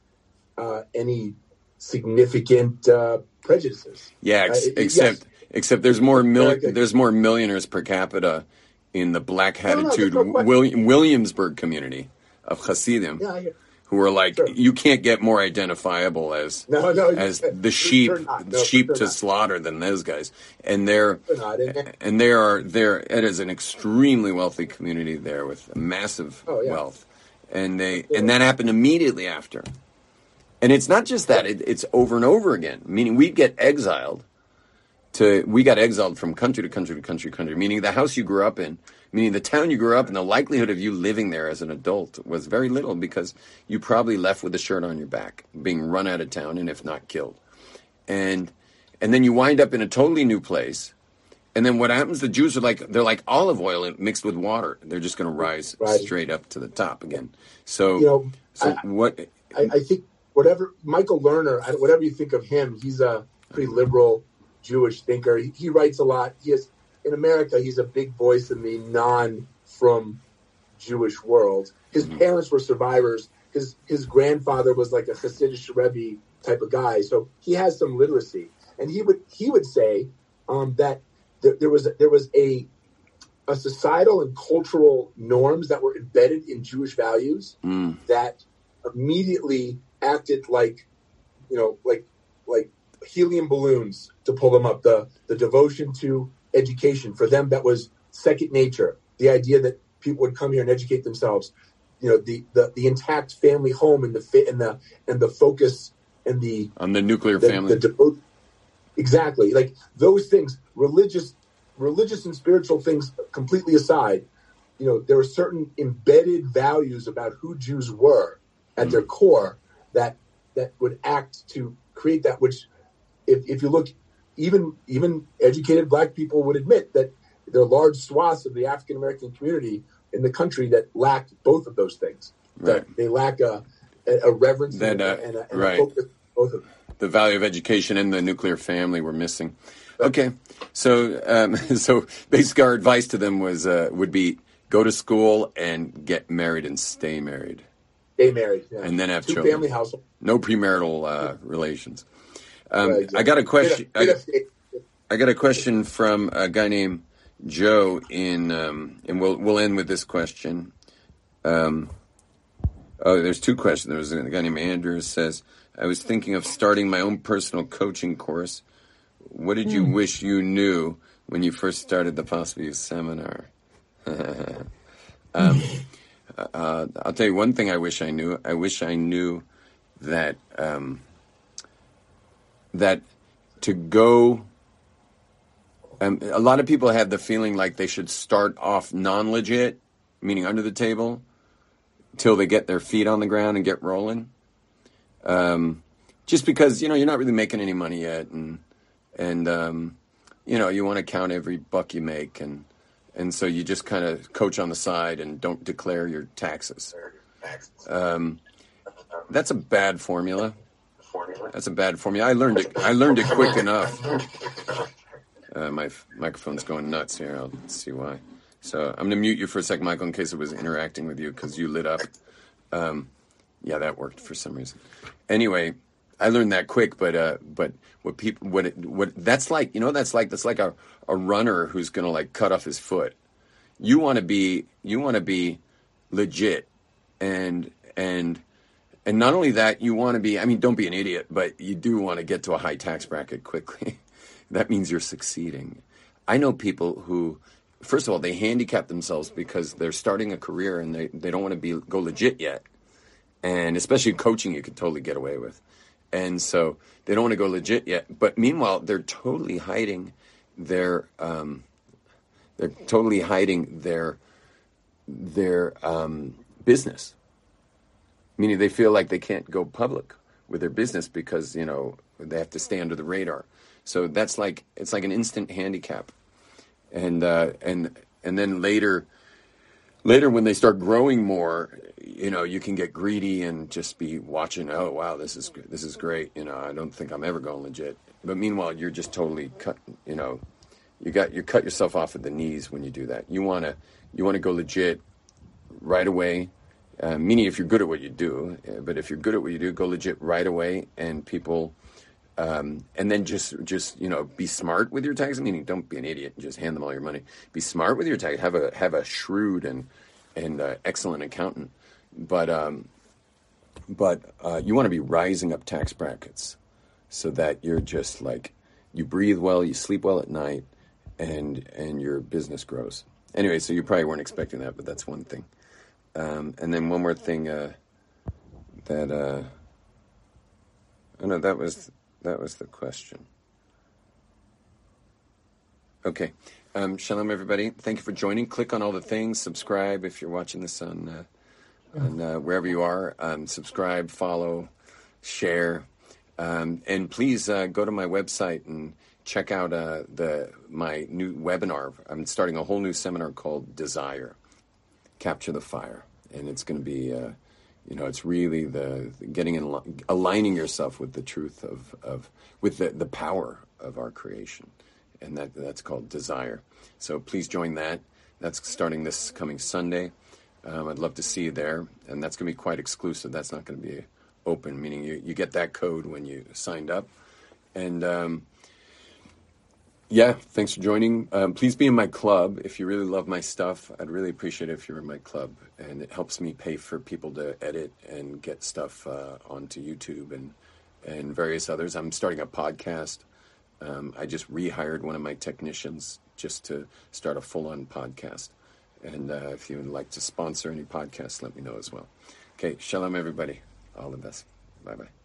uh, any significant uh, prejudices. Yeah, ex- Uh, it- except yes. except there's more mil- there's more millionaires per capita in the Black No, no, Hatitude no question. William, Williamsburg community of Hasidim, Yeah, who are like Sure. you can't get more identifiable as No, no, as the sheep. No, sheep to not. slaughter than those guys, and they're They're not. And- they are there. It is an extremely wealthy community there with massive Oh, yeah. wealth, and they and that happened immediately after. And it's not just that; it, it's over and over again. Meaning, we get exiled to we got exiled from country to country to country to country. Meaning, the house you grew up in, meaning the town you grew up in, the likelihood of you living there as an adult was very little because you probably left with a shirt on your back, being run out of town, and if not killed. And and then you wind up in a totally new place. And then what happens? The Jews are like they're like olive oil mixed with water. They're just going to rise Right. straight up to the top again. So, You know, so I- what? I, I think whatever Michael Lerner, whatever you think of him, he's a pretty liberal Jewish thinker. He, he writes a lot. He is in America. He's a big voice in the non from Jewish world. His parents were survivors. His his grandfather was like a Hasidic Rebbe type of guy, so he has some literacy. And he would he would say um, that there, there was there was a a societal and cultural norms that were embedded in Jewish values Mm, that immediately acted like you know like like helium balloons to pull them up. The the devotion to education. For them that was second nature. The idea that people would come here and educate themselves. You know the the, the intact family home and the fit and the and the focus and the on the nuclear the, family. the devo- exactly. Like those things religious religious and spiritual things completely aside you know there were certain embedded values about who jews were at their mm. core that that would act to create that which if, if you look even even educated black people would admit that there are large swaths of the african american community in the country that lack both of those things Right. that they lack a a, reverence That, and, uh, a, and, a, and right. a focus on both of them the value of education and the nuclear family were missing. Okay, so um, so basically our advice to them was uh, would be go to school and get married and stay married, Stay married, yeah. and then have two children. family household. No premarital uh, relations. Um, Right, exactly. I got a question. Bit I, of- bit of- I got a question from a guy named Joe in, um, and we'll we'll end with this question. Um, oh, there's two questions. There's a guy named Andrew says, "I was thinking of starting my own personal coaching course. What did you wish you knew when you first started the Possibly seminar?" um, uh, I'll tell you one thing. I wish I knew. I wish I knew that um, that to go um, a lot of people have the feeling like they should start off non-legit, meaning under the table, till they get their feet on the ground and get rolling. Um, just because you know you're not really making any money yet, and and um, you know you want to count every buck you make, and and so you just kind of coach on the side and don't declare your taxes. Um, that's a bad formula. That's a bad formula. I learned it. I learned it quick enough. Uh, my f- microphone's going nuts here. I'll see why. So I'm to mute you for a second, Michael, in case it was interacting with you because you lit up. Um, yeah, that worked for some reason. Anyway, I learned that quick, but uh, but what people what it, what that's like, you know, that's like that's like a, a runner who's going to like cut off his foot. You want to be you want to be legit, and and and not only that, you want to be. I mean, don't be an idiot, but you do want to get to a high tax bracket quickly. that means you're succeeding. I know people who, first of all, they handicap themselves because they're starting a career and they, they don't want to be go legit yet. And especially coaching, you could totally get away with. And so they don't want to go legit yet. But meanwhile, they're totally hiding their um, they're totally hiding their their um, business. Meaning they feel like they can't go public with their business because you know they have to stay under the radar. So that's like it's like an instant handicap, and uh, and and then later, later when they start growing more, you know, you can get greedy and just be watching. Oh wow, this is this is great. You know, I don't think I'm ever going legit. But meanwhile, you're just totally cut. You know, you got you cut yourself off at the knees when you do that. You wanna you wanna go legit right away. Uh, meaning, if you're good at what you do, uh, but if you're good at what you do, go legit right away, and people um, and then just just you know be smart with your taxes. Meaning, don't be an idiot and just hand them all your money. Be smart with your tax. Have a have a shrewd and and uh, excellent accountant. But um, but uh, you want to be rising up tax brackets so that you're just like you breathe well, you sleep well at night, and and your business grows. Anyway, so you probably weren't expecting that, but that's one thing. Um, and then one more thing uh, that uh, oh no, that was that was the question. Okay. Um, shalom, everybody. Thank you for joining. Click on all the things. Subscribe if you're watching this on, uh, on uh, wherever you are. Um, subscribe, follow, share, um, and please uh, go to my website and check out uh, the my new webinar. I'm starting a whole new seminar called Desire, Capture the Fire, and it's going to be uh, you know, it's really the getting in aligning yourself with the truth of, of with the, the power of our creation, and that that's called desire. So please join that. That's starting this coming Sunday. Um, I'd love to see you there, and that's going to be quite exclusive. That's not going to be open, meaning you, you get that code when you signed up, and um, yeah, thanks for joining. Um, please be in my club if you really love my stuff. I'd really appreciate it if you're in my club, and it helps me pay for people to edit and get stuff uh, onto YouTube and and various others. I'm starting a podcast. Um, I just rehired one of my technicians just to start a full-on podcast. And uh, if you would like to sponsor any podcasts, let me know as well. Okay, shalom, everybody. All the best. Bye bye.